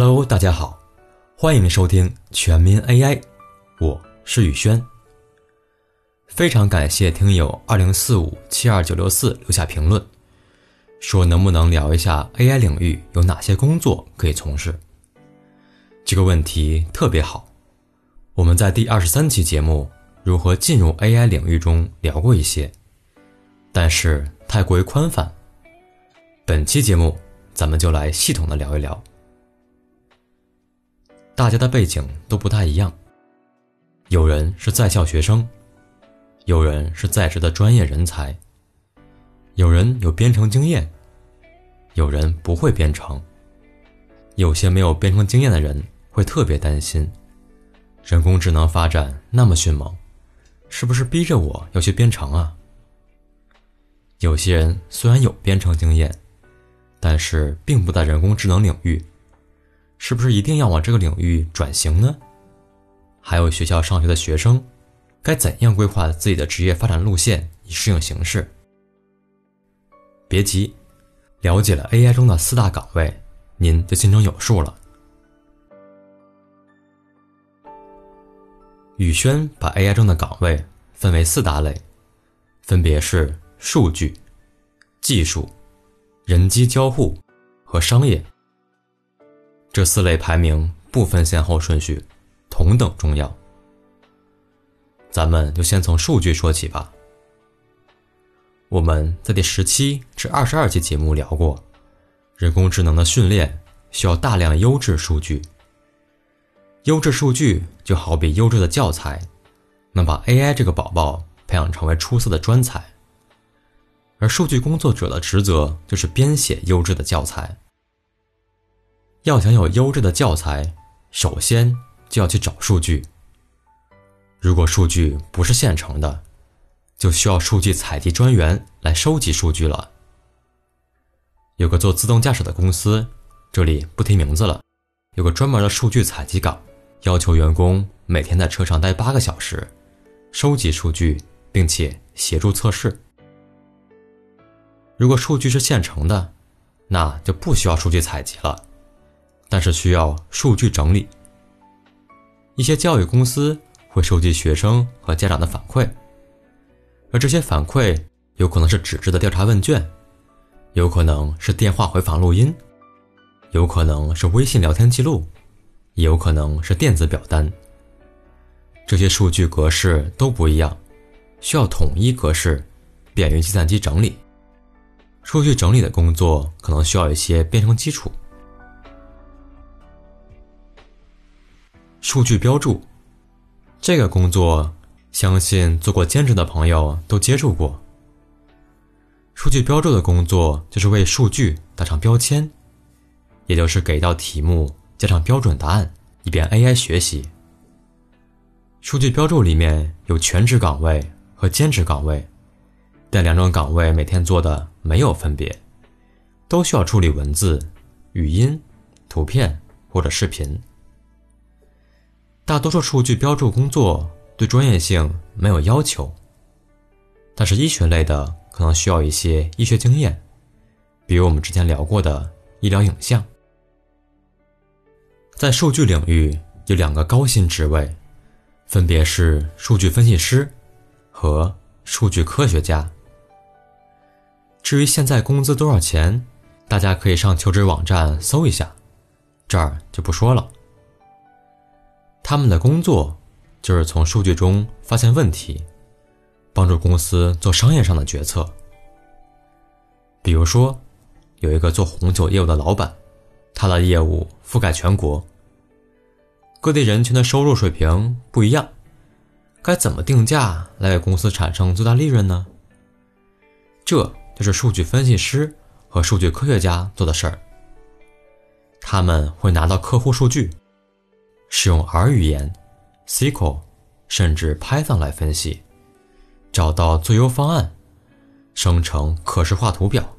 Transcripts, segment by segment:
Hello，大家好，欢迎收听全民 AI，我是宇轩。非常感谢听友二零四五七二九六四留下评论，说能不能聊一下 AI 领域有哪些工作可以从事？这个问题特别好，我们在第二十三期节目如何进入 AI 领域中聊过一些，但是太过于宽泛。本期节目咱们就来系统的聊一聊。大家的背景都不太一样，有人是在校学生，有人是在职的专业人才，有人有编程经验，有人不会编程。有些没有编程经验的人会特别担心，人工智能发展那么迅猛，是不是逼着我要去编程啊？有些人虽然有编程经验，但是并不在人工智能领域。是不是一定要往这个领域转型呢？还有学校上学的学生，该怎样规划自己的职业发展路线以适应形势？别急，了解了 AI 中的四大岗位，您就心中有数了。宇轩把 AI 中的岗位分为四大类，分别是数据、技术、人机交互和商业。这四类排名不分先后顺序，同等重要。咱们就先从数据说起吧。我们在第十七至二十二期节目聊过，人工智能的训练需要大量优质数据。优质数据就好比优质的教材，能把 AI 这个宝宝培养成为出色的专才。而数据工作者的职责就是编写优质的教材。要想有优质的教材，首先就要去找数据。如果数据不是现成的，就需要数据采集专员来收集数据了。有个做自动驾驶的公司，这里不提名字了，有个专门的数据采集岗，要求员工每天在车上待八个小时，收集数据，并且协助测试。如果数据是现成的，那就不需要数据采集了。但是需要数据整理。一些教育公司会收集学生和家长的反馈，而这些反馈有可能是纸质的调查问卷，有可能是电话回访录音，有可能是微信聊天记录，也有可能是电子表单。这些数据格式都不一样，需要统一格式，便于计算机整理。数据整理的工作可能需要一些编程基础。数据标注，这个工作，相信做过兼职的朋友都接触过。数据标注的工作就是为数据打上标签，也就是给一道题目加上标准答案，以便 AI 学习。数据标注里面有全职岗位和兼职岗位，但两种岗位每天做的没有分别，都需要处理文字、语音、图片或者视频。大多数数据标注工作对专业性没有要求，但是医学类的可能需要一些医学经验，比如我们之前聊过的医疗影像。在数据领域有两个高薪职位，分别是数据分析师和数据科学家。至于现在工资多少钱，大家可以上求职网站搜一下，这儿就不说了。他们的工作就是从数据中发现问题，帮助公司做商业上的决策。比如说，有一个做红酒业务的老板，他的业务覆盖全国，各地人群的收入水平不一样，该怎么定价来给公司产生最大利润呢？这就是数据分析师和数据科学家做的事儿。他们会拿到客户数据。使用 R 语言、SQL，甚至 Python 来分析，找到最优方案，生成可视化图表，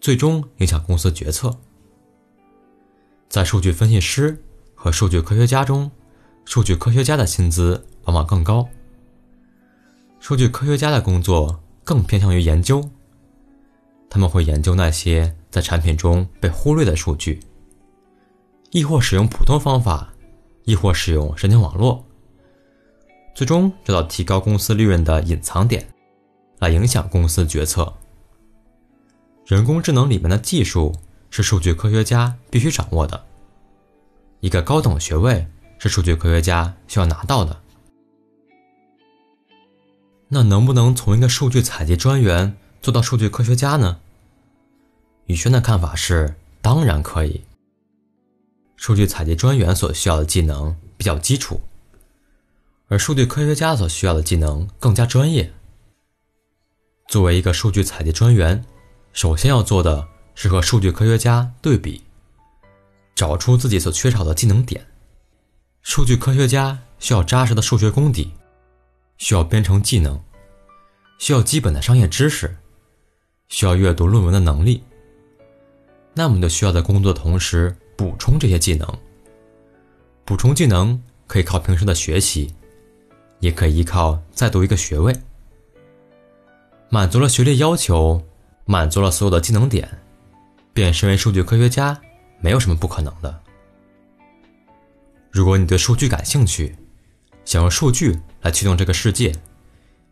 最终影响公司决策。在数据分析师和数据科学家中，数据科学家的薪资往往更高。数据科学家的工作更偏向于研究，他们会研究那些在产品中被忽略的数据。亦或使用普通方法，亦或使用神经网络，最终找到提高公司利润的隐藏点，来影响公司决策。人工智能里面的技术是数据科学家必须掌握的，一个高等学位是数据科学家需要拿到的。那能不能从一个数据采集专员做到数据科学家呢？宇轩的看法是，当然可以。数据采集专员所需要的技能比较基础，而数据科学家所需要的技能更加专业。作为一个数据采集专员，首先要做的是和数据科学家对比，找出自己所缺少的技能点。数据科学家需要扎实的数学功底。需要编程技能，需要基本的商业知识，需要阅读论文的能力。那我们就需要在工作的同时补充这些技能。补充技能可以靠平时的学习，也可以依靠再读一个学位。满足了学历要求，满足了所有的技能点，变身为数据科学家没有什么不可能的。如果你对数据感兴趣，想用数据。来驱动这个世界，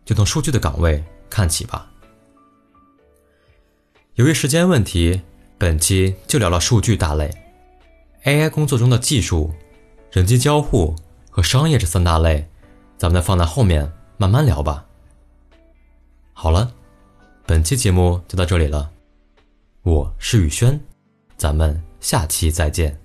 就从数据的岗位看起吧。由于时间问题，本期就聊了数据大类，AI 工作中的技术、人机交互和商业这三大类，咱们再放在后面慢慢聊吧。好了，本期节目就到这里了，我是宇轩，咱们下期再见。